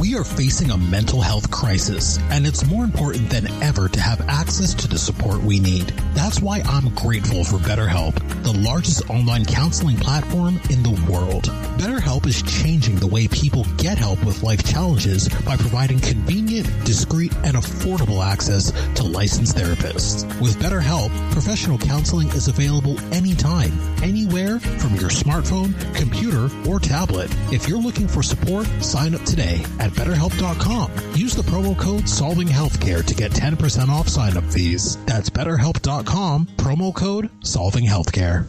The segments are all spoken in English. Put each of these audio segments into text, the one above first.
We are facing a mental health crisis, and it's more important than ever to have access to the support we need. That's why I'm grateful for BetterHelp, the largest online counseling platform in the world. BetterHelp is changing the way people get help with life challenges by providing convenient, discreet, and affordable access to licensed therapists. With BetterHelp, professional counseling is available anytime, anywhere from your smartphone, computer, or tablet. If you're looking for support, sign up today at betterhelp.com. Use the promo code Solving Healthcare to get 10% off sign up fees. That's betterhelp.com, promo code Solving Healthcare.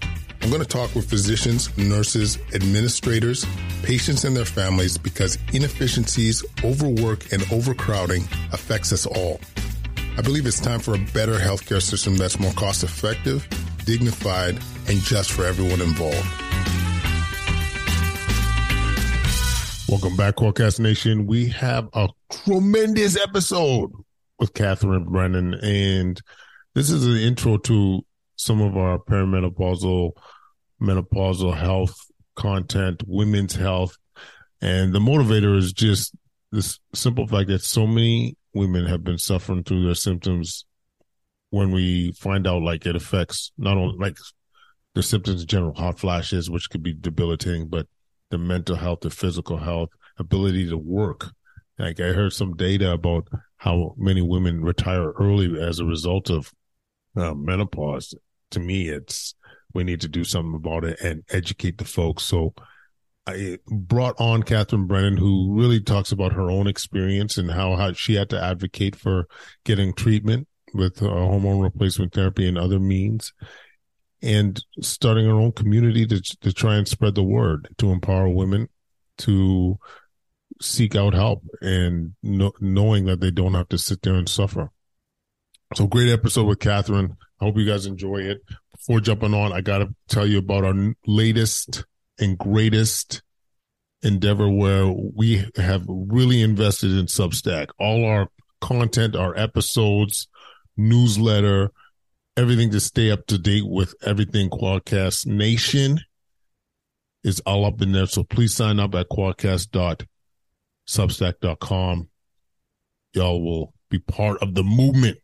I'm going to talk with physicians, nurses, administrators, patients, and their families because inefficiencies, overwork, and overcrowding affects us all. I believe it's time for a better healthcare system that's more cost effective, dignified, and just for everyone involved. Welcome back, Quadcast Nation. We have a tremendous episode with Catherine Brennan, and this is an intro to some of our perimenopausal, menopausal health content, women's health. And the motivator is just this simple fact that so many women have been suffering through their symptoms when we find out like it affects not only like the symptoms in general, hot flashes, which could be debilitating, but the mental health, the physical health, ability to work. Like I heard some data about how many women retire early as a result of uh, menopause. To me, it's we need to do something about it and educate the folks. So I brought on Catherine Brennan, who really talks about her own experience and how, how she had to advocate for getting treatment with uh, hormone replacement therapy and other means, and starting her own community to to try and spread the word to empower women to seek out help and no, knowing that they don't have to sit there and suffer. So great episode with Catherine. I hope you guys enjoy it. Before jumping on, I got to tell you about our latest and greatest endeavor where we have really invested in Substack. All our content, our episodes, newsletter, everything to stay up to date with everything Quadcast Nation is all up in there. So please sign up at quadcast.substack.com. Y'all will be part of the movement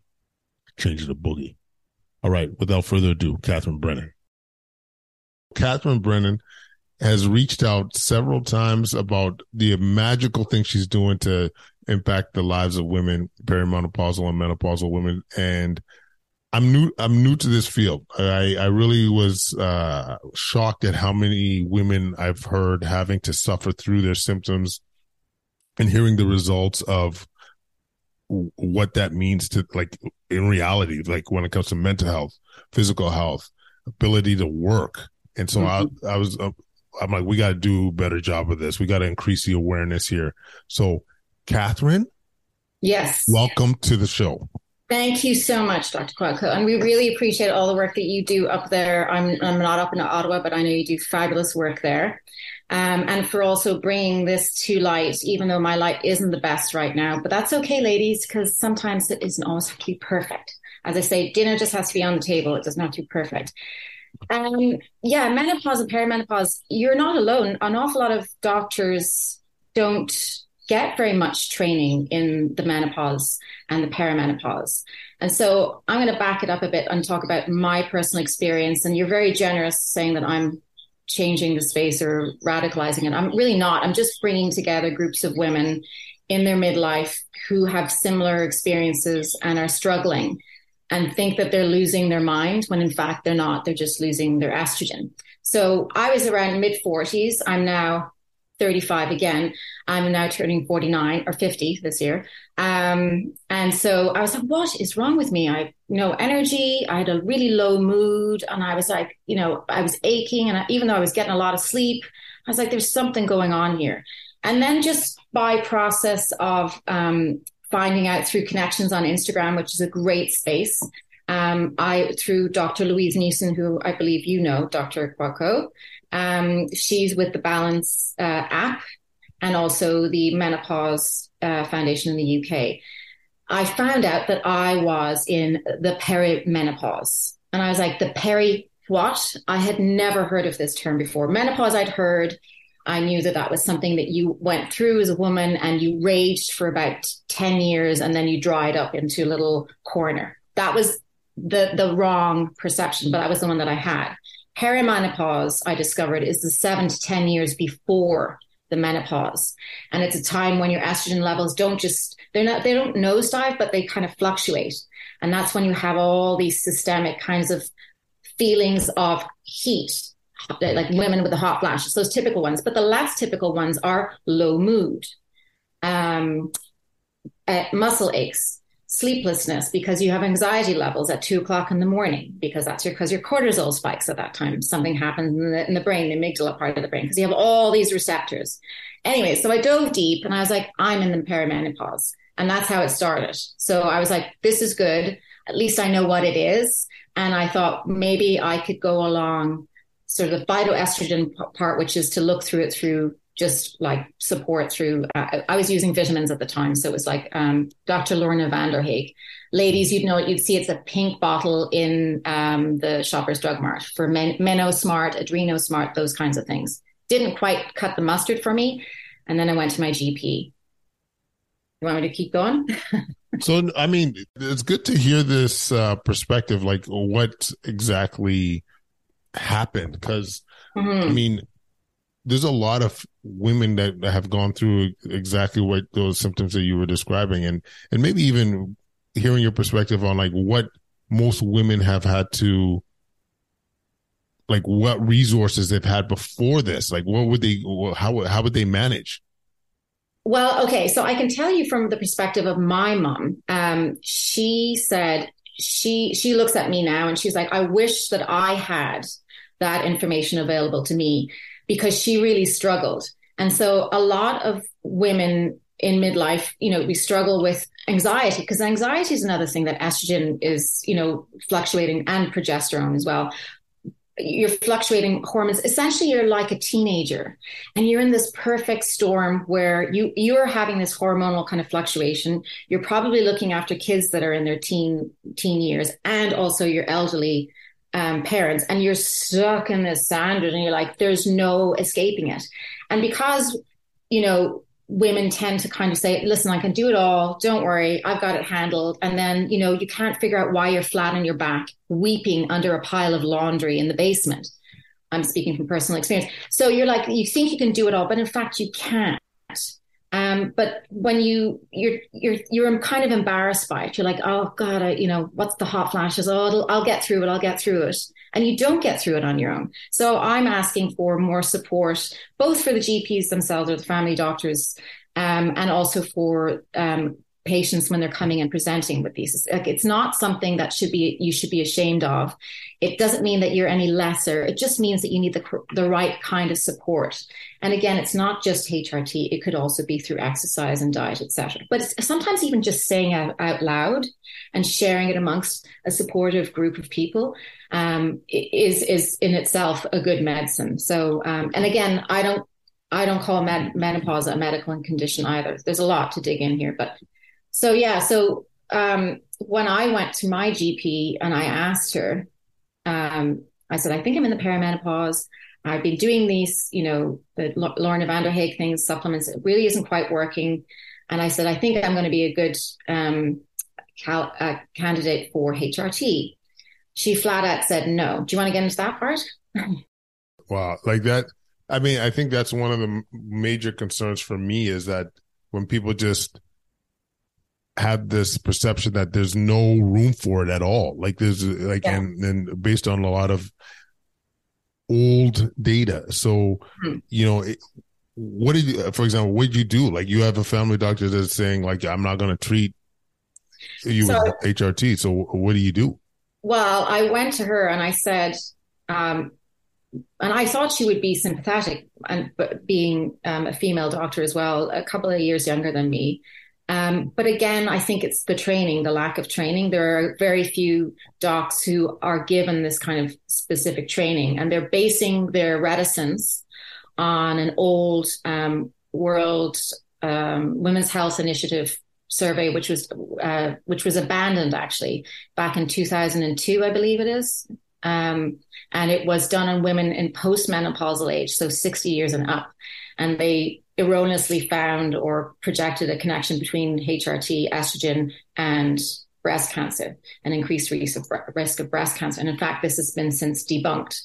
changing the boogie. All right, without further ado, Catherine Brennan. Catherine Brennan has reached out several times about the magical thing she's doing to impact the lives of women, perimenopausal and menopausal women. And I'm new, I'm new to this field. I, I really was, uh, shocked at how many women I've heard having to suffer through their symptoms and hearing the results of what that means to like in reality, like when it comes to mental health, physical health, ability to work. And so mm-hmm. I, I was, uh, I'm like, we got to do a better job of this. We got to increase the awareness here. So, Catherine. Yes. Welcome to the show. Thank you so much, Dr. Quadco. And we really appreciate all the work that you do up there. I'm, I'm not up in Ottawa, but I know you do fabulous work there. Um, and for also bringing this to light, even though my light isn't the best right now. But that's okay, ladies, because sometimes it doesn't always have to be perfect. As I say, dinner just has to be on the table. It doesn't have to be perfect. Um, yeah, menopause and perimenopause, you're not alone. An awful lot of doctors don't get very much training in the menopause and the perimenopause. And so I'm going to back it up a bit and talk about my personal experience. And you're very generous saying that I'm changing the space or radicalizing it. I'm really not. I'm just bringing together groups of women in their midlife who have similar experiences and are struggling and think that they're losing their mind when in fact they're not. They're just losing their estrogen. So I was around mid 40s. I'm now 35 again. I'm now turning 49 or 50 this year. Um, and so I was like, what is wrong with me? I have no energy. I had a really low mood. And I was like, you know, I was aching. And I, even though I was getting a lot of sleep, I was like, there's something going on here. And then just by process of um, finding out through connections on Instagram, which is a great space, um, I through Dr. Louise Newson, who I believe you know, Dr. Kouakou. Um, she's with the Balance uh, app and also the Menopause uh, Foundation in the UK. I found out that I was in the perimenopause. And I was like, the peri what? I had never heard of this term before. Menopause, I'd heard. I knew that that was something that you went through as a woman and you raged for about 10 years and then you dried up into a little corner. That was the, the wrong perception, but that was the one that I had. Perimenopause, I discovered, is the seven to 10 years before the menopause. And it's a time when your estrogen levels don't just, they're not, they don't nosedive, but they kind of fluctuate. And that's when you have all these systemic kinds of feelings of heat, like women with the hot flashes, those typical ones. But the less typical ones are low mood, um, uh, muscle aches, sleeplessness because you have anxiety levels at two o'clock in the morning because that's your because your cortisol spikes at that time. Something happens in the, in the brain, the amygdala part of the brain, because you have all these receptors. Anyway, so I dove deep and I was like, I'm in the perimenopause. And that's how it started. So I was like, this is good. At least I know what it is. And I thought maybe I could go along sort of the phytoestrogen part, which is to look through it through just like support through. Uh, I was using vitamins at the time, so it was like um, Dr. Lorna Vanderhaeghe. Ladies, you'd know you'd see it's a pink bottle in um, the Shoppers Drug Mart for Men- Smart, Adreno Smart, those kinds of things. Didn't quite cut the mustard for me, and then I went to my GP. You want me to keep going? so, I mean, it's good to hear this uh, perspective, like what exactly happened, because mm-hmm. I mean there's a lot of women that have gone through exactly what those symptoms that you were describing. And and maybe even hearing your perspective on like what most women have had to like what resources they've had before this. Like what would they how how would they manage? Well okay. So i can tell you from the perspective of my mom um, she said she she looks at me now and she's like i wish that i had that information available to me because she really struggled. And so a lot of women in midlife, you know, we struggle with anxiety because anxiety is another thing that estrogen is, you know, fluctuating and progesterone as well. You're fluctuating hormones. Essentially, you're like a teenager and you're in this perfect storm where you, you're having this hormonal kind of fluctuation. You're probably looking after kids that are in their teen, teen years and also your elderly um, parents and you're stuck in this sand and you're like, there's no escaping it. And because, you know, women tend to kind of say, listen, I can do it all. Don't worry. I've got it handled. And then, you know, you can't figure out why you're flat on your back, weeping under a pile of laundry in the basement. I'm speaking from personal experience. So you're like, you think you can do it all, but in fact, you can't. Um, but when you you're you're you're kind of embarrassed by it, you're like, oh god, I, you know, what's the hot flashes? Oh, I'll get through it. I'll get through it, and you don't get through it on your own. So I'm asking for more support, both for the GPs themselves or the family doctors, um, and also for um, patients when they're coming and presenting with these. Like it's not something that should be you should be ashamed of. It doesn't mean that you're any lesser. It just means that you need the the right kind of support. And again, it's not just HRT. It could also be through exercise and diet, etc. But sometimes even just saying out, out loud and sharing it amongst a supportive group of people um, is is in itself a good medicine. So, um, and again, I don't I don't call med- menopause a medical condition either. There's a lot to dig in here, but so yeah, so um, when I went to my GP and I asked her, um, I said, I think I'm in the perimenopause. I've been doing these, you know, the Lorna van things, supplements. It really isn't quite working. And I said, I think I'm going to be a good um, cal- uh, candidate for HRT. She flat out said no. Do you want to get into that part? wow, like that. I mean, I think that's one of the major concerns for me is that when people just have this perception that there's no room for it at all. Like there's like yeah. and and based on a lot of old data. So hmm. you know, it, what did you, for example, what did you do? Like you have a family doctor that's saying like I'm not going to treat you so, with HRT. So what do you do? Well, I went to her and I said, um, and I thought she would be sympathetic, and but being um, a female doctor as well, a couple of years younger than me. Um, but again, I think it's the training, the lack of training. There are very few docs who are given this kind of specific training, and they're basing their reticence on an old um, World um, Women's Health Initiative survey, which was uh, which was abandoned actually back in 2002, I believe it is. Um, and it was done on women in postmenopausal age, so 60 years and up. And they erroneously found or projected a connection between HRT, estrogen, and breast cancer, an increased risk of, breast cancer. And in fact, this has been since debunked.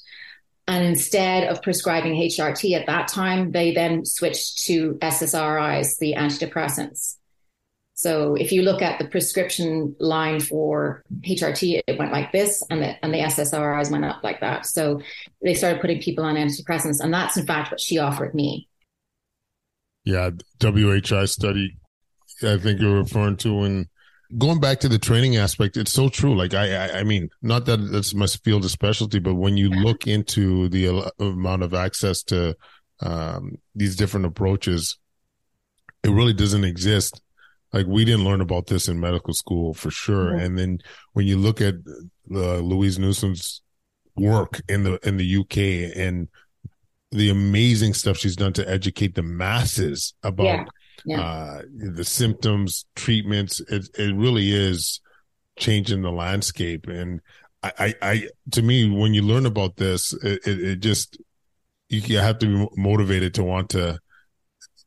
And instead of prescribing HRT at that time, they then switched to SSRIs, the antidepressants. So if you look at the prescription line for HRT, it went like this, and the and the SSRIs went up like that. So they started putting people on antidepressants, and that's in fact what she offered me. Yeah, WHI study, I think you're referring to, and going back to the training aspect, it's so true. Like I, I, I mean, not that that's my field of specialty, but when you look into the amount of access to um, these different approaches, it really doesn't exist like we didn't learn about this in medical school for sure. Mm-hmm. And then when you look at uh, Louise Newson's work in the in the UK and the amazing stuff she's done to educate the masses about yeah. Yeah. Uh, the symptoms, treatments, it it really is changing the landscape. And I, I, I to me, when you learn about this, it, it, it just you have to be motivated to want to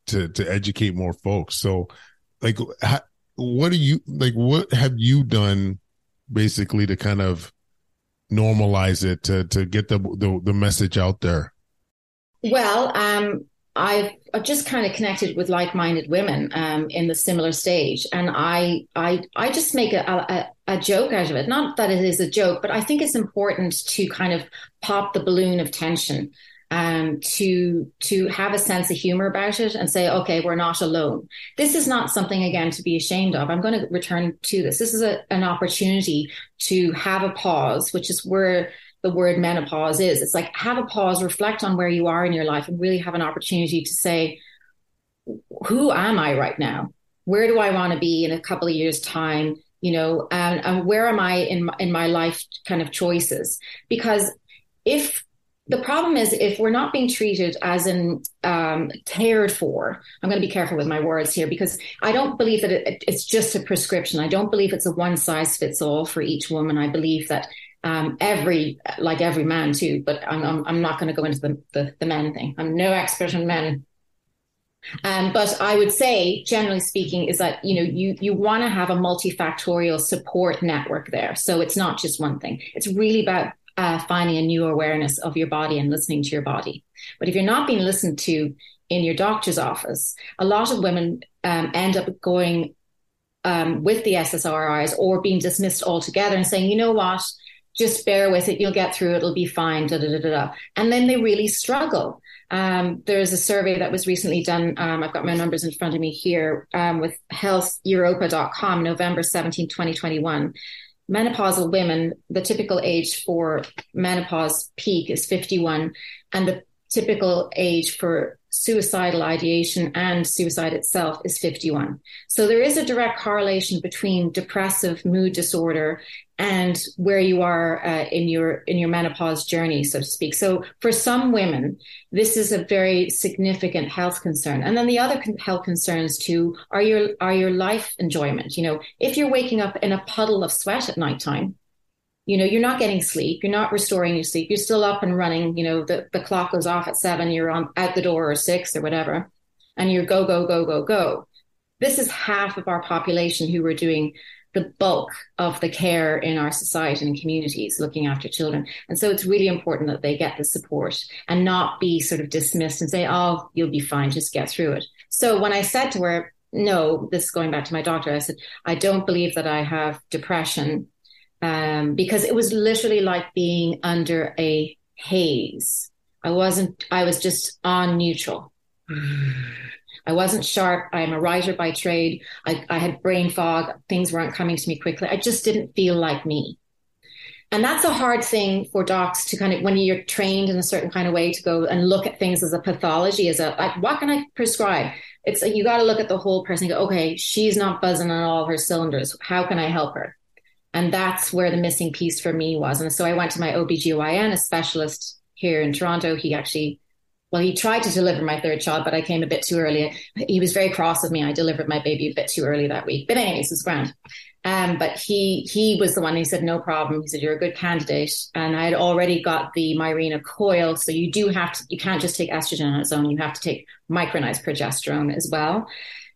to to educate more folks. So like what do you like what have you done basically to kind of normalize it to to get the the, the message out there well um I've, I've just kind of connected with like-minded women um, in the similar stage, and I I I just make a, a, a joke out of it. Not that it is a joke, but I think it's important to kind of pop the balloon of tension um, to to have a sense of humor about it and say, okay, we're not alone. This is not something again to be ashamed of. I'm going to return to this. This is a, an opportunity to have a pause, which is where the word menopause is. It's like have a pause, reflect on where you are in your life, and really have an opportunity to say, who am I right now? Where do I want to be in a couple of years' time? You know, and, and where am I in in my life kind of choices? Because if the problem is if we're not being treated as in um, cared for i'm going to be careful with my words here because i don't believe that it, it's just a prescription i don't believe it's a one size fits all for each woman i believe that um, every like every man too but i'm, I'm, I'm not going to go into the, the, the men thing i'm no expert on men um, but I would say, generally speaking, is that you know you you want to have a multifactorial support network there. So it's not just one thing. It's really about uh, finding a new awareness of your body and listening to your body. But if you're not being listened to in your doctor's office, a lot of women um, end up going um, with the SSRIs or being dismissed altogether and saying, you know what, just bear with it, you'll get through it, it'll be fine, da da da da. And then they really struggle. Um, there's a survey that was recently done. Um, I've got my numbers in front of me here um, with healtheuropa.com, November 17, 2021 menopausal women, the typical age for menopause peak is 51, and the typical age for suicidal ideation and suicide itself is 51. So there is a direct correlation between depressive mood disorder and where you are uh, in your in your menopause journey so to speak. So for some women this is a very significant health concern. And then the other health concerns too are your are your life enjoyment. You know if you're waking up in a puddle of sweat at nighttime you know you're not getting sleep you're not restoring your sleep you're still up and running you know the, the clock goes off at seven you're on out the door or six or whatever and you're go go go go go this is half of our population who are doing the bulk of the care in our society and communities looking after children. And so it's really important that they get the support and not be sort of dismissed and say, oh, you'll be fine, just get through it. So when I said to her, no, this is going back to my doctor. I said, I don't believe that I have depression um, because it was literally like being under a haze. I wasn't, I was just on neutral. I wasn't sharp. I'm a writer by trade. I, I had brain fog. Things weren't coming to me quickly. I just didn't feel like me. And that's a hard thing for docs to kind of, when you're trained in a certain kind of way to go and look at things as a pathology, as a, like, what can I prescribe? It's like, you got to look at the whole person go, okay, she's not buzzing on all her cylinders. How can I help her? And that's where the missing piece for me was. And so I went to my OBGYN, a specialist here in Toronto. He actually, well, he tried to deliver my third child, but I came a bit too early. He was very cross with me. I delivered my baby a bit too early that week. But anyways, it's grand. Um, but he he was the one who said no problem. He said you're a good candidate, and I had already got the Mirena coil, so you do have to you can't just take estrogen on its own. You have to take micronized progesterone as well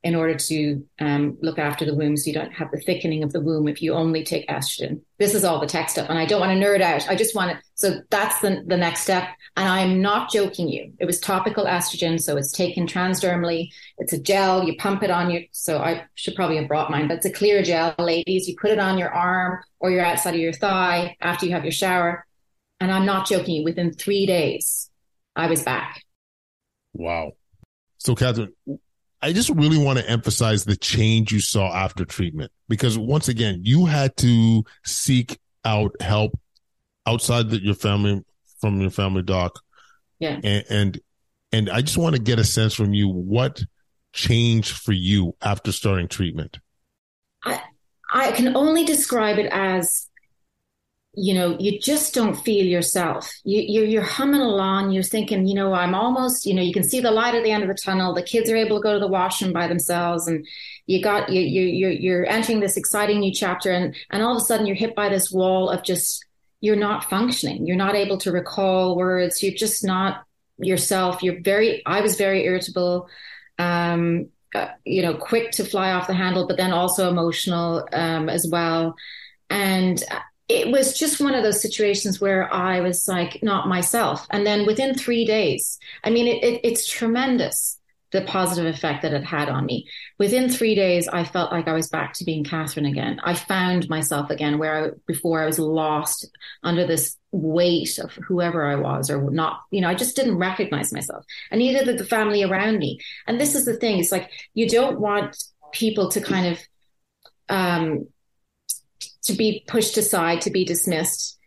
in order to um, look after the womb so you don't have the thickening of the womb if you only take estrogen. This is all the tech stuff. And I don't want to nerd out. I just want to, so that's the, the next step. And I'm not joking you. It was topical estrogen. So it's taken transdermally. It's a gel. You pump it on you. So I should probably have brought mine, but it's a clear gel, ladies. You put it on your arm or your outside of your thigh after you have your shower. And I'm not joking you. Within three days, I was back. Wow. So, Catherine, I just really want to emphasize the change you saw after treatment because once again, you had to seek out help outside the, your family from your family doc. Yeah. And, and, and I just want to get a sense from you what changed for you after starting treatment. I I can only describe it as you know, you just don't feel yourself. You, you're, you're humming along. You're thinking, you know, I'm almost, you know, you can see the light at the end of the tunnel. The kids are able to go to the washroom by themselves, and you got you you you're, you're entering this exciting new chapter, and and all of a sudden you're hit by this wall of just you're not functioning. You're not able to recall words. You're just not yourself. You're very. I was very irritable. Um, uh, you know, quick to fly off the handle, but then also emotional um, as well. And it was just one of those situations where I was like not myself. And then within three days, I mean, it, it, it's tremendous the positive effect that it had on me. Within three days, I felt like I was back to being Catherine again. I found myself again where I, before I was lost under this weight of whoever I was or not. You know, I just didn't recognize myself, and neither did the family around me. And this is the thing: it's like you don't want people to kind of um, to be pushed aside, to be dismissed.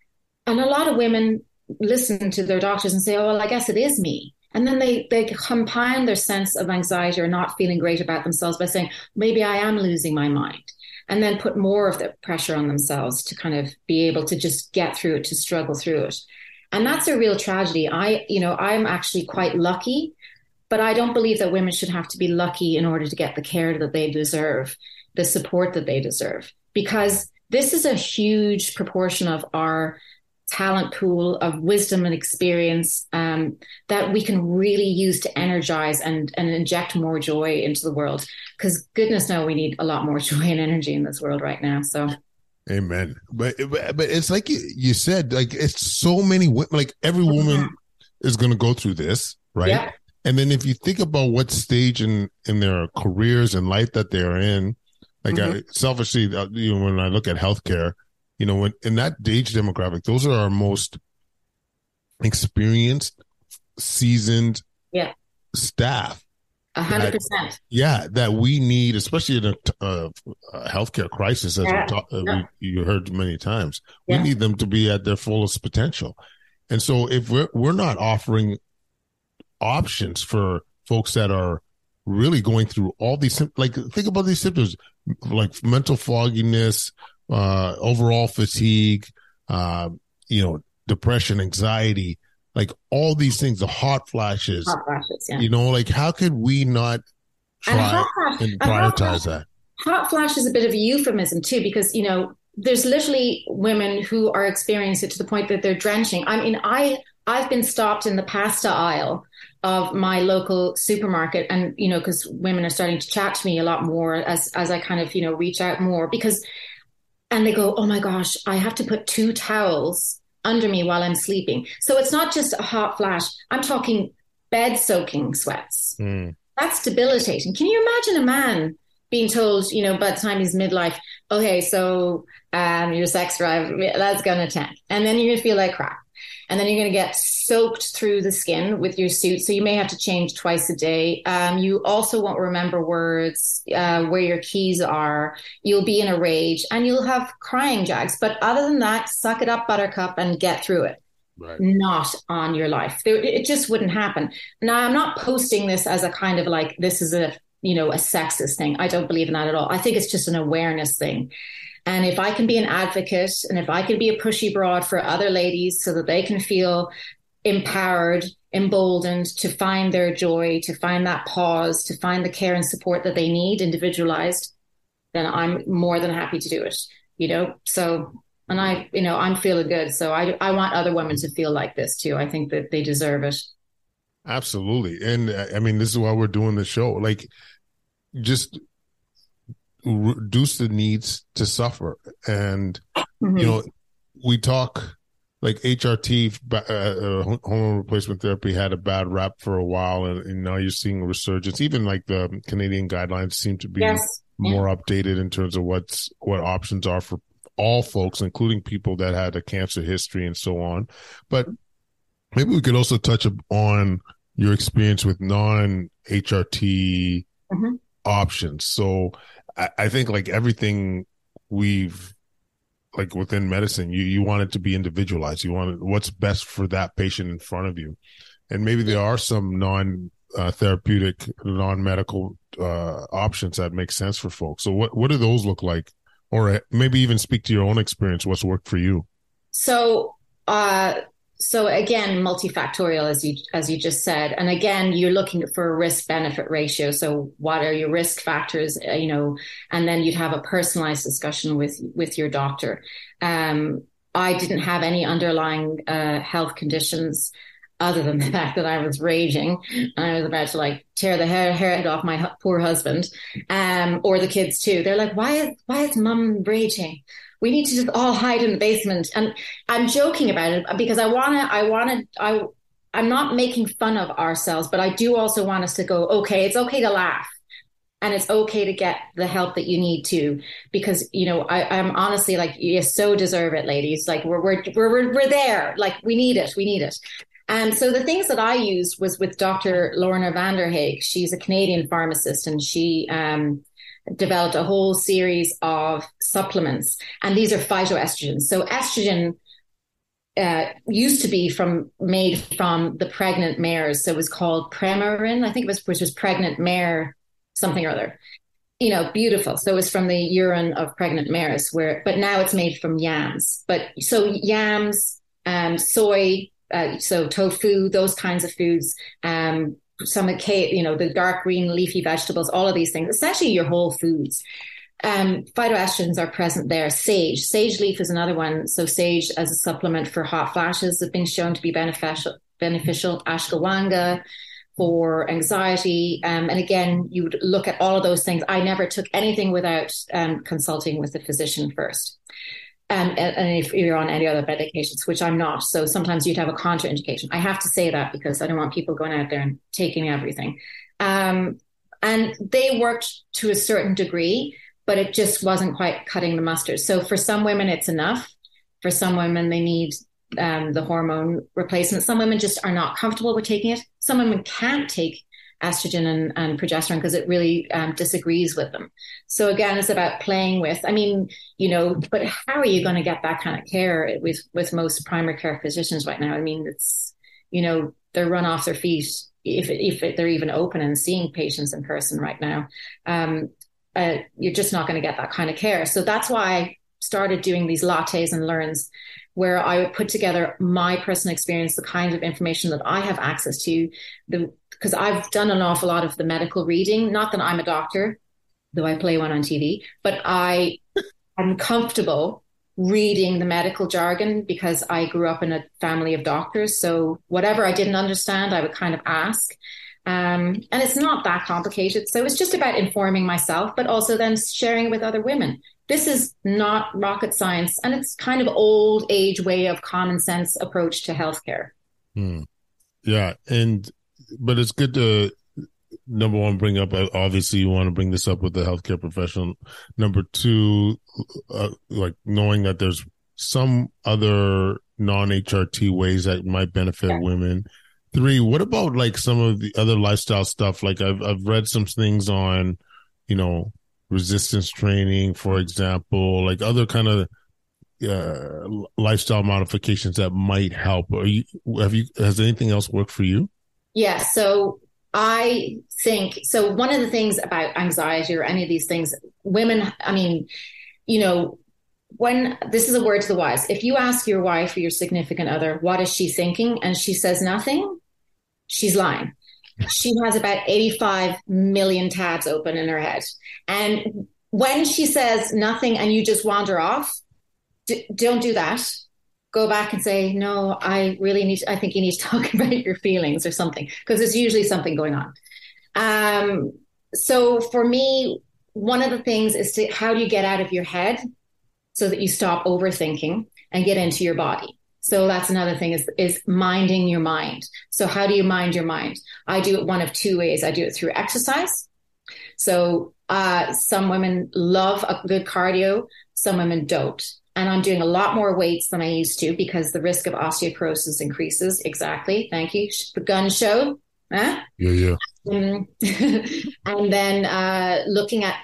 And a lot of women listen to their doctors and say, oh, well, I guess it is me. And then they, they compound their sense of anxiety or not feeling great about themselves by saying, maybe I am losing my mind. And then put more of the pressure on themselves to kind of be able to just get through it, to struggle through it. And that's a real tragedy. I, you know, I'm actually quite lucky, but I don't believe that women should have to be lucky in order to get the care that they deserve, the support that they deserve. Because this is a huge proportion of our talent pool of wisdom and experience um, that we can really use to energize and, and inject more joy into the world. Because goodness know we need a lot more joy and energy in this world right now. So. Amen. But but it's like you, you said, like it's so many women. Like every woman is going to go through this, right? Yeah. And then if you think about what stage in in their careers and life that they're in, like mm-hmm. I, selfishly, uh, you know, when I look at healthcare, you know, when in that age demographic, those are our most experienced, seasoned, yeah, staff. A hundred percent. Yeah, that we need, especially in a, a, a healthcare crisis, as yeah. talk, uh, yeah. we, you heard many times. We need them to be at their fullest potential, and so if we're we're not offering options for folks that are really going through all these like think about these symptoms like mental fogginess, uh, overall fatigue, uh, you know, depression, anxiety, like all these things, the hot flashes. Hot flashes, yeah. You know, like how could we not try and, and prioritize that? Hot flash is a bit of a euphemism too, because you know, there's literally women who are experiencing it to the point that they're drenching. I mean, I I've been stopped in the pasta aisle of my local supermarket and you know because women are starting to chat to me a lot more as as I kind of you know reach out more because and they go oh my gosh I have to put two towels under me while I'm sleeping so it's not just a hot flash I'm talking bed soaking sweats mm. that's debilitating can you imagine a man being told, you know, by the time he's midlife, okay, so um, your sex drive, that's going to tank. And then you're to feel like crap. And then you're going to get soaked through the skin with your suit. So you may have to change twice a day. Um, you also won't remember words, uh, where your keys are. You'll be in a rage and you'll have crying jags. But other than that, suck it up, buttercup, and get through it. Right. Not on your life. It just wouldn't happen. Now, I'm not posting this as a kind of like, this is a you know, a sexist thing. I don't believe in that at all. I think it's just an awareness thing. And if I can be an advocate and if I can be a pushy broad for other ladies so that they can feel empowered, emboldened to find their joy, to find that pause, to find the care and support that they need individualized, then I'm more than happy to do it. You know, so and I, you know, I'm feeling good. So I I want other women to feel like this too. I think that they deserve it. Absolutely. And uh, I mean, this is why we're doing the show. Like just reduce the needs to suffer. And, mm-hmm. you know, we talk like HRT, uh, uh, hormone replacement therapy had a bad rap for a while. And, and, now you're seeing a resurgence. Even like the Canadian guidelines seem to be yes. more yeah. updated in terms of what's, what options are for all folks, including people that had a cancer history and so on. But maybe we could also touch on your experience with non HRT mm-hmm options. So I, I think like everything we've like within medicine, you, you want it to be individualized. You want what's best for that patient in front of you. And maybe there are some non uh, therapeutic, non medical uh, options that make sense for folks. So what, what do those look like? Or maybe even speak to your own experience. What's worked for you? So, uh, so again multifactorial as you as you just said and again you're looking for a risk benefit ratio so what are your risk factors uh, you know and then you'd have a personalized discussion with with your doctor um, i didn't have any underlying uh, health conditions other than the fact that I was raging and I was about to like tear the hair, head off my poor husband, um, or the kids too. They're like, why is, why is mum raging? We need to just all hide in the basement. And I'm joking about it because I want to, I want to, I, I'm not making fun of ourselves, but I do also want us to go, okay, it's okay to laugh and it's okay to get the help that you need to because you know I, am honestly like you so deserve it ladies like we're, we're we're we're there like we need it we need it and so the things that I used was with Dr. Lorna Vanderhaeghe. She's a Canadian pharmacist and she um, developed a whole series of supplements, and these are phytoestrogens. So estrogen uh, used to be from made from the pregnant mares, so it was called Premarin. I think it was which was pregnant mare something or other. You know, beautiful. So it was from the urine of pregnant mares, where but now it's made from yams. But so yams, um, soy, uh, so tofu, those kinds of foods, um, some you know, the dark green leafy vegetables, all of these things, essentially your whole foods. Um, phytoestrogens are present there. Sage, sage leaf is another one. So sage as a supplement for hot flashes has been shown to be beneficial. Beneficial. Ashwagandha for anxiety, um, and again, you would look at all of those things. I never took anything without um, consulting with the physician first. And, and, if you're on any other medications, which I'm not, so sometimes you'd have a contraindication. I have to say that because I don't want people going out there and taking everything. Um, and they worked to a certain degree, but it just wasn't quite cutting the mustard. So for some women, it's enough. For some women, they need um, the hormone replacement. Some women just are not comfortable with taking it. Some women can't take estrogen and, and progesterone because it really um, disagrees with them. So again, it's about playing with. I mean, you know, but how are you going to get that kind of care with with most primary care physicians right now? I mean, it's you know they're run off their feet if if they're even open and seeing patients in person right now. Um, uh, you're just not going to get that kind of care. So that's why I started doing these lattes and learns where I would put together my personal experience, the kind of information that I have access to, the because I've done an awful lot of the medical reading. Not that I'm a doctor, though I play one on TV, but I am comfortable reading the medical jargon because I grew up in a family of doctors. So whatever I didn't understand, I would kind of ask. Um, and it's not that complicated. So it's just about informing myself, but also then sharing with other women. This is not rocket science, and it's kind of old age way of common sense approach to healthcare. Hmm. Yeah, and but it's good to number one, bring up, uh, obviously you want to bring this up with the healthcare professional. Number two, uh, like knowing that there's some other non HRT ways that might benefit yeah. women. Three, what about like some of the other lifestyle stuff? Like I've, I've read some things on, you know, resistance training, for example, like other kind of uh, lifestyle modifications that might help. Are you have you has anything else worked for you? Yeah, so I think so. One of the things about anxiety or any of these things, women, I mean, you know, when this is a word to the wise, if you ask your wife or your significant other, what is she thinking, and she says nothing, she's lying. She has about 85 million tabs open in her head. And when she says nothing and you just wander off, d- don't do that. Go back and say, no, I really need, I think you need to talk about your feelings or something, because there's usually something going on. Um, so for me, one of the things is to, how do you get out of your head so that you stop overthinking and get into your body? So that's another thing is, is minding your mind. So how do you mind your mind? I do it one of two ways. I do it through exercise. So uh, some women love a good cardio, some women don't and I'm doing a lot more weights than I used to because the risk of osteoporosis increases. Exactly. Thank you. The gun show. Huh? Yeah, yeah. Um, and then uh, looking at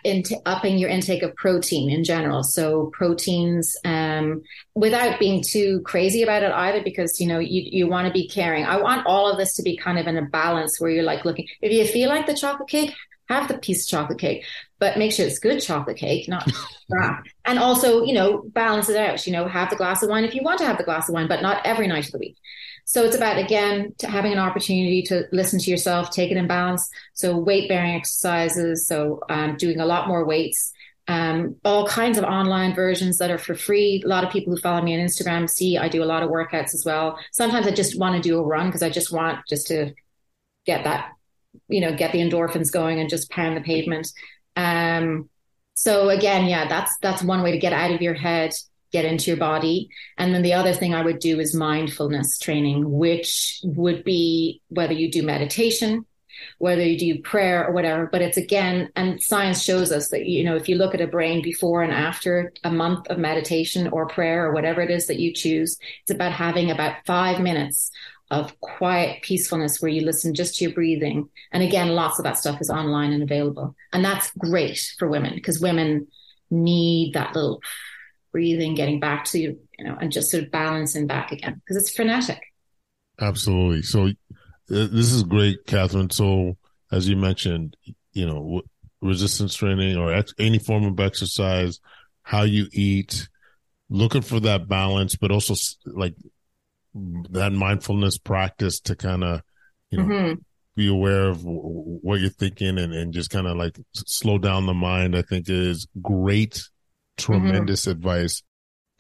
upping your intake of protein in general. So proteins, um, without being too crazy about it either, because you know you you want to be caring. I want all of this to be kind of in a balance where you're like looking. If you feel like the chocolate cake, have the piece of chocolate cake, but make sure it's good chocolate cake, not crap. and also, you know, balance it out. You know, have the glass of wine if you want to have the glass of wine, but not every night of the week. So it's about again having an opportunity to listen to yourself, take it in balance. So weight bearing exercises, so um, doing a lot more weights, um, all kinds of online versions that are for free. A lot of people who follow me on Instagram see I do a lot of workouts as well. Sometimes I just want to do a run because I just want just to get that you know, get the endorphins going and just pound the pavement. Um, so again, yeah, that's that's one way to get out of your head, get into your body. And then the other thing I would do is mindfulness training, which would be whether you do meditation, whether you do prayer or whatever. But it's again, and science shows us that, you know, if you look at a brain before and after a month of meditation or prayer or whatever it is that you choose, it's about having about five minutes of quiet peacefulness where you listen just to your breathing. And again, lots of that stuff is online and available. And that's great for women because women need that little breathing, getting back to, you you know, and just sort of balancing back again because it's frenetic. Absolutely. So uh, this is great, Catherine. So as you mentioned, you know, resistance training or ex- any form of exercise, how you eat, looking for that balance, but also like that mindfulness practice to kind of, you know, mm-hmm. be aware of what you're thinking and, and just kind of like slow down the mind, I think is great, tremendous mm-hmm. advice.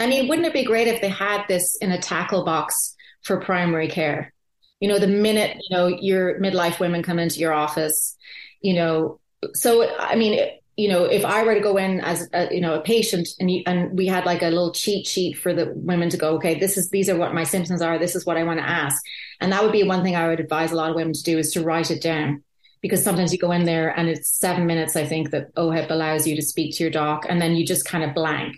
I mean, wouldn't it be great if they had this in a tackle box for primary care? You know, the minute, you know, your midlife women come into your office, you know, so I mean, it, you know, if I were to go in as a, you know a patient and you, and we had like a little cheat sheet for the women to go, okay, this is these are what my symptoms are, this is what I want to ask, and that would be one thing I would advise a lot of women to do is to write it down because sometimes you go in there and it's seven minutes I think that OHIP allows you to speak to your doc and then you just kind of blank.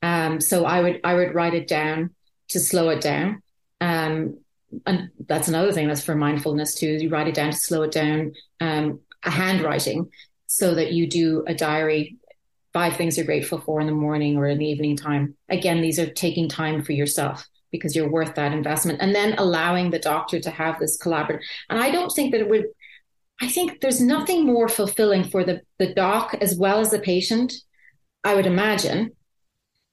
Um, so I would I would write it down to slow it down. Um, and that's another thing that's for mindfulness too. You write it down to slow it down. Um, a handwriting so that you do a diary five things you're grateful for in the morning or in the evening time. Again, these are taking time for yourself because you're worth that investment. And then allowing the doctor to have this collaborative. And I don't think that it would, I think there's nothing more fulfilling for the, the doc as well as the patient, I would imagine,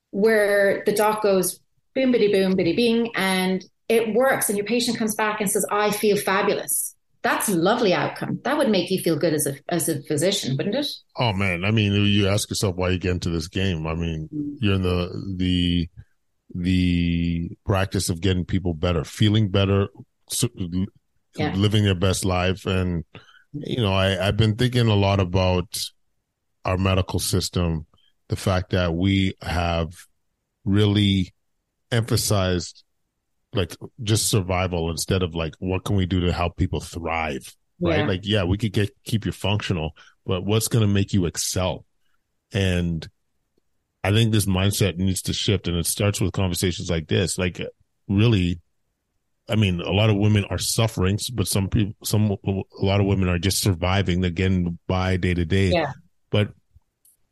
where the doc goes boom, bitty, boom, bitty, bing, and it works. And your patient comes back and says, I feel fabulous that's a lovely outcome. That would make you feel good as a as a physician, wouldn't it? Oh man, I mean, you ask yourself why you get into this game. I mean, mm-hmm. you're in the the the practice of getting people better, feeling better, yeah. living their best life, and you know, I I've been thinking a lot about our medical system, the fact that we have really emphasized like just survival instead of like what can we do to help people thrive right? Yeah. Like, yeah, we could get keep you functional, but what's going to make you excel? And I think this mindset needs to shift, and it starts with conversations like this. Like, really, I mean, a lot of women are suffering, but some people, some a lot of women are just surviving. They're getting by day to day. Yeah. But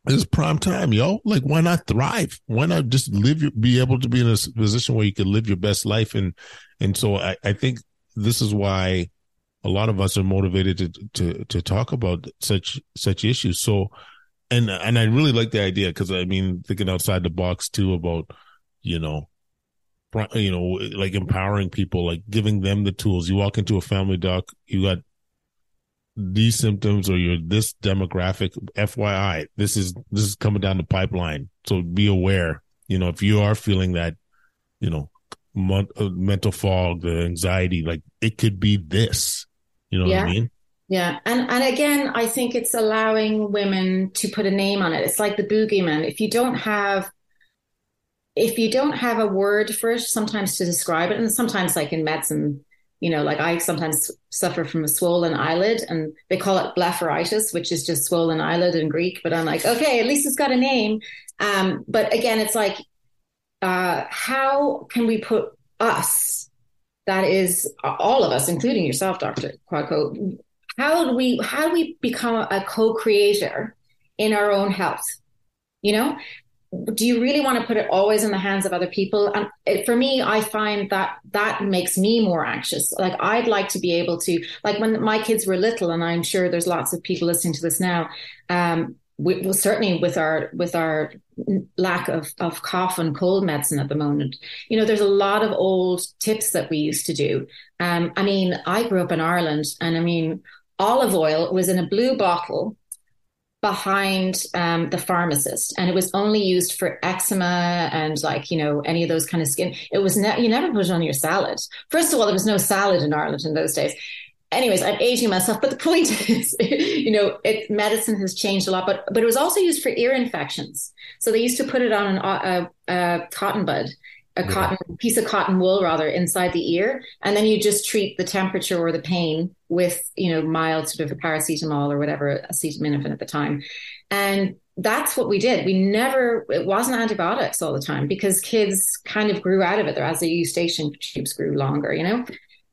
it's prime time, yo. Like, why not thrive? Why not just live your, be able to be in a position where you can live your best life? And, and so I, I think this is why a lot of us are motivated to, to, to talk about such, such issues. So, and, and I really like the idea because I mean, thinking outside the box too about, you know, you know, like empowering people, like giving them the tools. You walk into a family doc, you got these symptoms or you're this demographic. FYI, this is this is coming down the pipeline. So be aware. You know, if you are feeling that, you know, uh, mental fog, the anxiety, like it could be this. You know yeah. what I mean? Yeah. And and again, I think it's allowing women to put a name on it. It's like the boogeyman. If you don't have if you don't have a word for it, sometimes to describe it, and sometimes like in medicine, you know, like I sometimes suffer from a swollen eyelid and they call it blepharitis, which is just swollen eyelid in Greek. But I'm like, okay, at least it's got a name. Um, but again, it's like, uh, how can we put us, that is all of us, including yourself, Dr. Kwadwo, how do we, how do we become a co-creator in our own health? You know, do you really want to put it always in the hands of other people? And it, for me i find that that makes me more anxious. Like i'd like to be able to like when my kids were little and i'm sure there's lots of people listening to this now um we, well, certainly with our with our lack of of cough and cold medicine at the moment you know there's a lot of old tips that we used to do. Um i mean i grew up in ireland and i mean olive oil was in a blue bottle behind um, the pharmacist. And it was only used for eczema and like you know any of those kind of skin. It was ne- you never put it on your salad. First of all there was no salad in ireland in those days. Anyways i'm aging myself but the point is you know it medicine has changed a lot but but it was also used for ear infections. So they used to put it on an, a, a cotton bud a yeah. cotton piece of cotton wool rather inside the ear and then you just treat the temperature or the pain with you know mild sort of a paracetamol or whatever acetaminophen at the time. And that's what we did. We never it wasn't antibiotics all the time because kids kind of grew out of it. There as the eustachian tubes grew longer you know?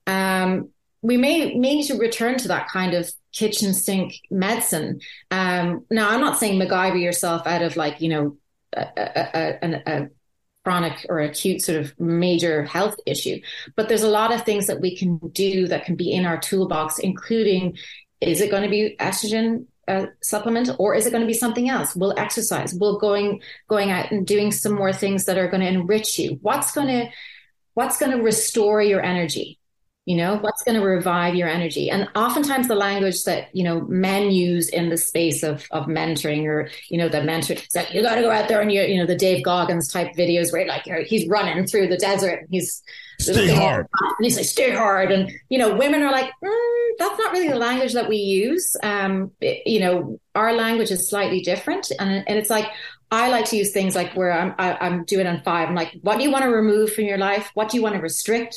Um, we may, may need to return to that kind of kitchen sink medicine. Um, now i'm not saying MacGyver yourself out of like you know a, a, a, a chronic or acute sort of major health issue. But there's a lot of things that we can do that can be in our toolbox, including is it going to be estrogen uh, supplement or is it going to be something else? We'll exercise. We'll going going out and doing some more things that are going to enrich you. What's going to what's going to restore your energy? You know what's going to revive your energy and oftentimes the language that you know men use in the space of of mentoring or you know the mentor that you got to go out there and you you know the dave goggins type videos where like he's running through the desert and he's stay hard and he's like stay hard and you know women are like mm, that's not really the language that we use um it, you know our language is slightly different and and it's like I like to use things like where I'm I, am i am doing on five. I'm like, what do you want to remove from your life? What do you want to restrict?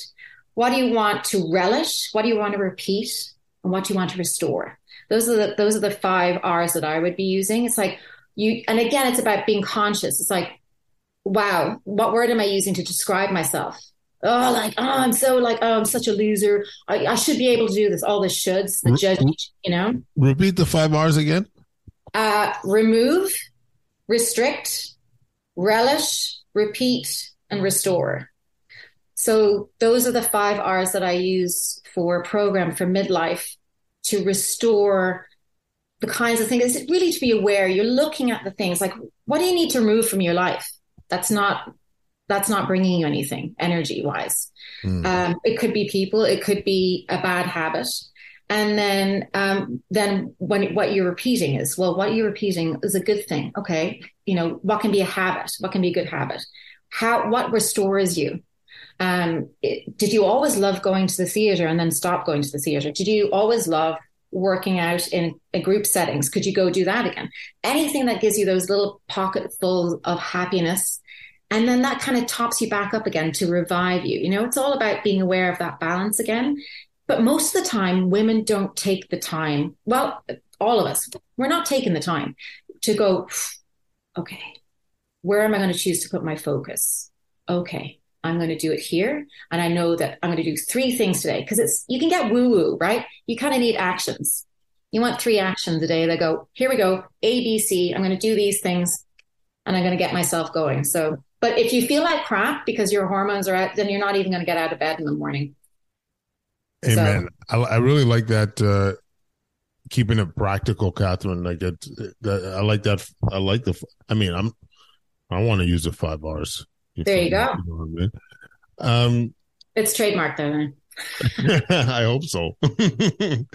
What do you want to relish? What do you want to repeat? And what do you want to restore? Those are the those are the five R's that I would be using. It's like you and again it's about being conscious. It's like, wow, what word am I using to describe myself? Oh, like, oh, I'm so like, oh, I'm such a loser. I, I should be able to do this. All the shoulds, the judge, you know. Repeat the five R's again. Uh, remove, restrict, relish, repeat, and restore. So those are the five R's that I use for a program for midlife to restore the kinds of things. It's really to be aware. You're looking at the things like what do you need to remove from your life? That's not that's not bringing you anything energy wise. Mm. Um, it could be people. It could be a bad habit. And then, um, then when what you're repeating is, well, what you're repeating is a good thing. Okay. You know, what can be a habit? What can be a good habit? How, what restores you? Um, it, did you always love going to the theater and then stop going to the theater? Did you always love working out in, in group settings? Could you go do that again? Anything that gives you those little pocketfuls of happiness. And then that kind of tops you back up again to revive you. You know, it's all about being aware of that balance again. But most of the time, women don't take the time. Well, all of us, we're not taking the time to go, okay, where am I going to choose to put my focus? Okay, I'm going to do it here. And I know that I'm going to do three things today because it's, you can get woo woo, right? You kind of need actions. You want three actions a day that go, here we go, A, B, C. I'm going to do these things and I'm going to get myself going. So, but if you feel like crap because your hormones are out, then you're not even going to get out of bed in the morning. Amen. So, I, I, really like that. Uh, keeping it practical, Catherine. Like it, I like that. I like the. I mean, I'm. I want to use the five R's. There you go. You know I mean? Um, it's trademarked, though. I hope so. the,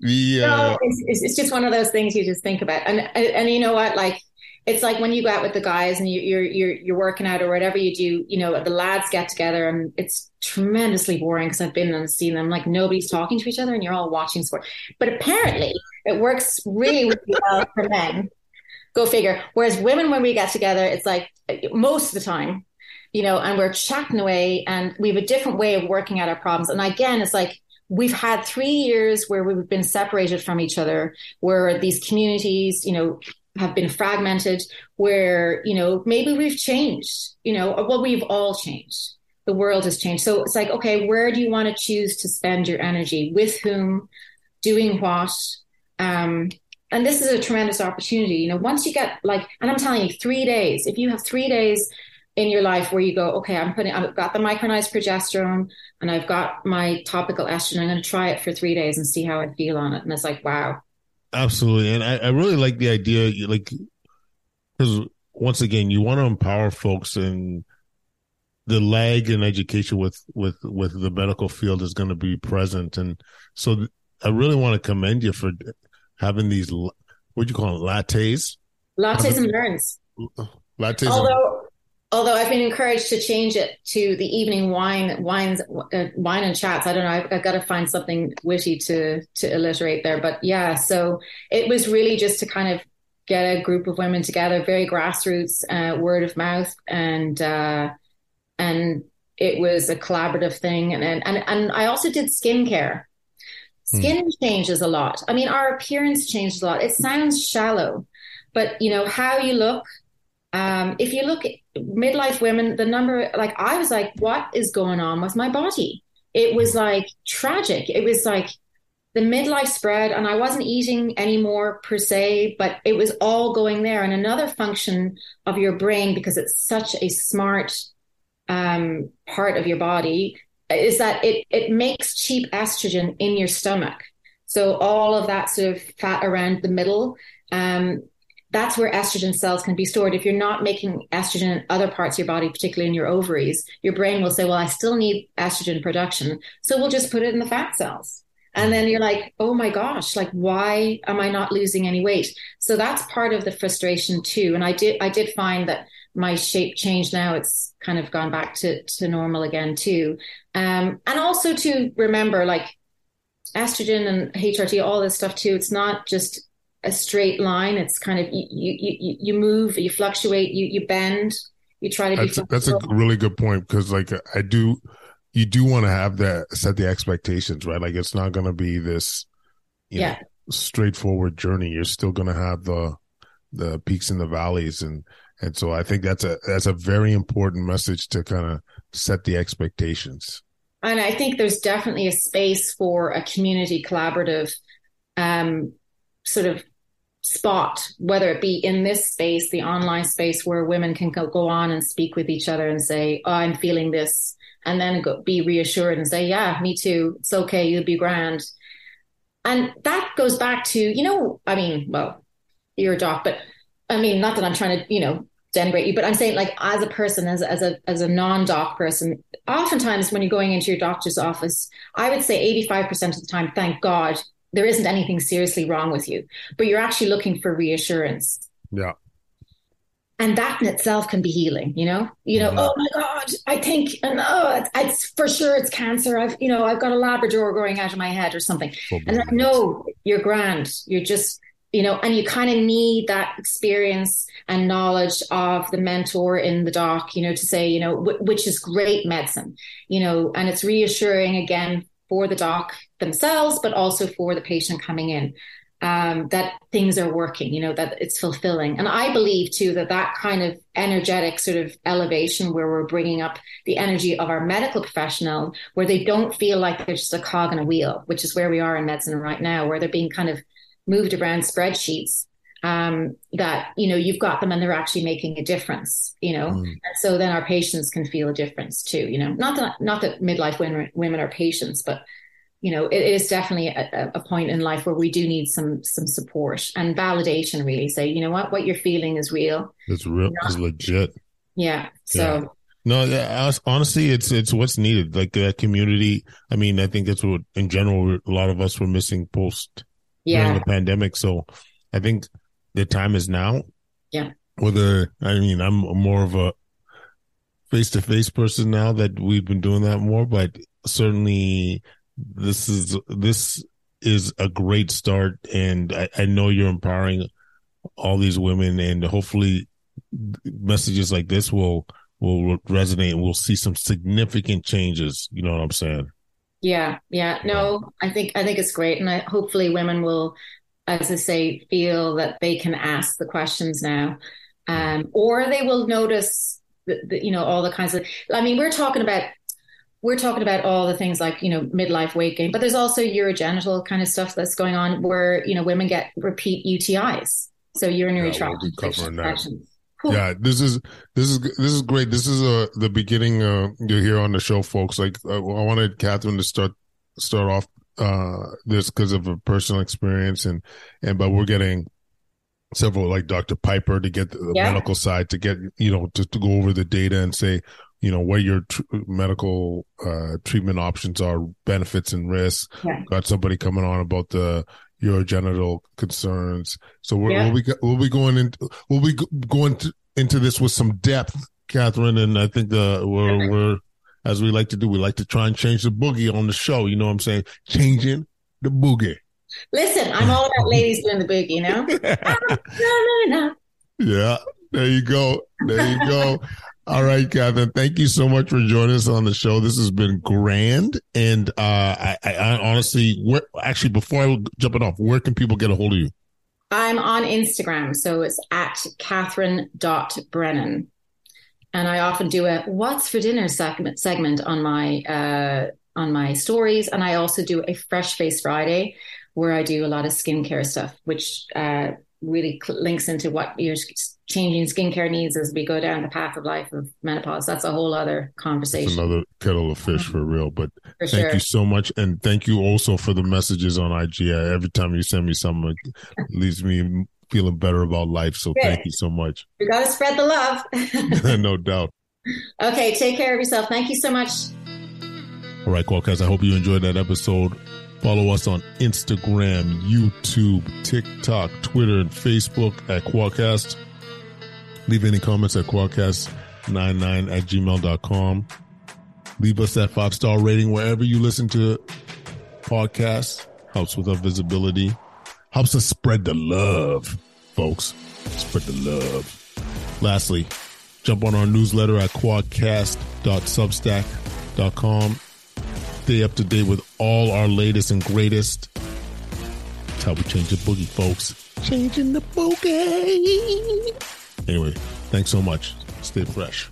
no, it's, it's, just one of those things you just think about, and, and and you know what, like it's like when you go out with the guys and you, you're you're you're working out or whatever you do, you know, the lads get together and it's tremendously boring because I've been and seen them like nobody's talking to each other and you're all watching sport. But apparently, it works really really well for men. Go figure. Whereas women, when we get together, it's like most of the time, you know, and we're chatting away and we have a different way of working out our problems. And again, it's like we've had three years where we've been separated from each other, where these communities, you know, have been fragmented where you know maybe we've changed you know well we've all changed. The world has changed. So it's like okay where do you want to choose to spend your energy? With whom? Doing what? Um, and this is a tremendous opportunity. You know once you get like and i'm telling you three days. If you have three days in your life where you go okay i'm putting i've got the micronized progesterone and i've got my topical estrogen i'm going to try it for three days and see how i feel on it and it's like wow Absolutely, and I, I really like the idea, like because once again, you want to empower folks, and the lag in education with with with the medical field is going to be present, and so I really want to commend you for having these. What do you call them? Lattes. Lattes and learns. Lattes. Although although I've been encouraged to change it to the evening wine, wines, uh, wine and chats. I don't know. I've, I've, got to find something witty to to alliterate there. But yeah, so it was really just to kind of get a group of women together, very grassroots, uh, word of mouth, and uh, and it was a collaborative thing. And and and, and I also did skincare. Hmm. Skin mm. changes a lot. I mean, our appearance changes a lot. It sounds shallow, but you know how you look um, if you look at midlife women, the number, like I was like, what is going on with my body? It was like tragic. It was like the midlife spread, and I wasn't eating anymore per se, but it was all going there. And another function of your brain, because it's such a smart um, part of your body, is that it it makes cheap estrogen in your stomach. So all of that sort of fat around the middle um, that's where estrogen cells can be stored. If you're not making estrogen in other parts of your body, particularly in your ovaries, your brain will say, well, I still need estrogen production. So we'll just put it in the fat cells. And then you're like, oh my gosh, like why am I not losing any weight? So that's part of the frustration too. And I did I did find that my shape changed now. It's kind of gone back to, to normal again too. Um, and also to remember like estrogen and HRT, all this stuff too. It's not just a straight line. It's kind of you you you move, you fluctuate, you you bend, you try to that's, be. That's a really good point because like I do, you do want to have that set the expectations right. Like it's not going to be this, yeah, know, straightforward journey. You're still going to have the the peaks and the valleys and and so I think that's a that's a very important message to kind of set the expectations. And I think there's definitely a space for a community collaborative um, sort of spot, whether it be in this space, the online space where women can go, on and speak with each other and say, oh, I'm feeling this, and then go, be reassured and say, yeah, me too. It's okay. You'll be grand. And that goes back to, you know, I mean, well, you're a doc, but I mean, not that I'm trying to, you know, denigrate you, but I'm saying like as a person, as, as a, as a non-doc person, oftentimes when you're going into your doctor's office, I would say 85% of the time, thank God there isn't anything seriously wrong with you, but you're actually looking for reassurance. Yeah. And that in itself can be healing, you know. You know, mm-hmm. oh my God, I think, and oh, it's, it's, for sure it's cancer. I've, you know, I've got a Labrador growing out of my head or something. and like, no, you're grand. You're just, you know, and you kind of need that experience and knowledge of the mentor in the doc, you know, to say, you know, w- which is great medicine, you know, and it's reassuring again for the doc themselves, but also for the patient coming in. Um, that things are working, you know, that it's fulfilling. And I believe too that that kind of energetic sort of elevation where we're bringing up the energy of our medical professional, where they don't feel like they're just a cog in a wheel, which is where we are in medicine right now, where they're being kind of moved around spreadsheets um, that you know you've got them and they're actually making a difference you know mm. and so then our patients can feel a difference too you know not that not that midlife women, women are patients but you know it is definitely a, a, point in life where we do need some some support and validation really say you know what what you're feeling is real it's real it's legit yeah so yeah. No, honestly, it's it's what's needed. Like that community. I mean, I think that's what in general a lot of us were missing post yeah. during the pandemic. So I think the time is now. Yeah. Whether I mean I'm more of a face to face person now that we've been doing that more, but certainly this is this is a great start, and I, I know you're empowering all these women, and hopefully messages like this will will resonate and we'll see some significant changes. You know what I'm saying? Yeah, yeah. No, I think I think it's great, and I, hopefully women will as I say, feel that they can ask the questions now, um, or they will notice, the, the, you know, all the kinds of. I mean, we're talking about we're talking about all the things like you know midlife weight gain, but there's also urogenital kind of stuff that's going on where you know women get repeat UTIs, so urinary yeah, tract infections. Yeah, this is this is this is great. This is uh, the beginning uh, you're here on the show, folks. Like uh, I wanted Catherine to start start off uh this because of a personal experience and and but we're getting several like Dr. Piper to get the yeah. medical side to get you know to, to go over the data and say you know what your tr- medical uh treatment options are benefits and risks yeah. got somebody coming on about the urogenital concerns so we yeah. we'll be we'll be going into we'll be going to, into this with some depth Catherine and I think the we're we're as we like to do, we like to try and change the boogie on the show. You know what I'm saying? Changing the boogie. Listen, I'm all about ladies doing the boogie, you know? yeah, there you go. There you go. All right, Catherine. Thank you so much for joining us on the show. This has been grand, and uh, I, I, I honestly, where, actually, before I jump it off, where can people get a hold of you? I'm on Instagram, so it's at Catherine.Brennan and I often do a "What's for dinner" segment segment on my uh, on my stories, and I also do a Fresh Face Friday where I do a lot of skincare stuff, which uh, really links into what your changing skincare needs as we go down the path of life of menopause. That's a whole other conversation. That's another kettle of fish for real. But for thank sure. you so much, and thank you also for the messages on IG. Every time you send me something, it leaves me feeling better about life. So Good. thank you so much. We got to spread the love. no doubt. Okay, take care of yourself. Thank you so much. All right, Kwadcast. I hope you enjoyed that episode. Follow us on Instagram, YouTube, TikTok, Twitter, and Facebook at Kwadcast. Leave any comments at kwadcast99 at gmail.com. Leave us that five star rating wherever you listen to podcasts. Helps with our visibility helps us spread the love, folks. Spread the love. Lastly, jump on our newsletter at kwadcast.substack.com. Stay up to date with all our latest and greatest. That's how we change the boogie, folks. Changing the boogie. Anyway, thanks so much. Stay fresh.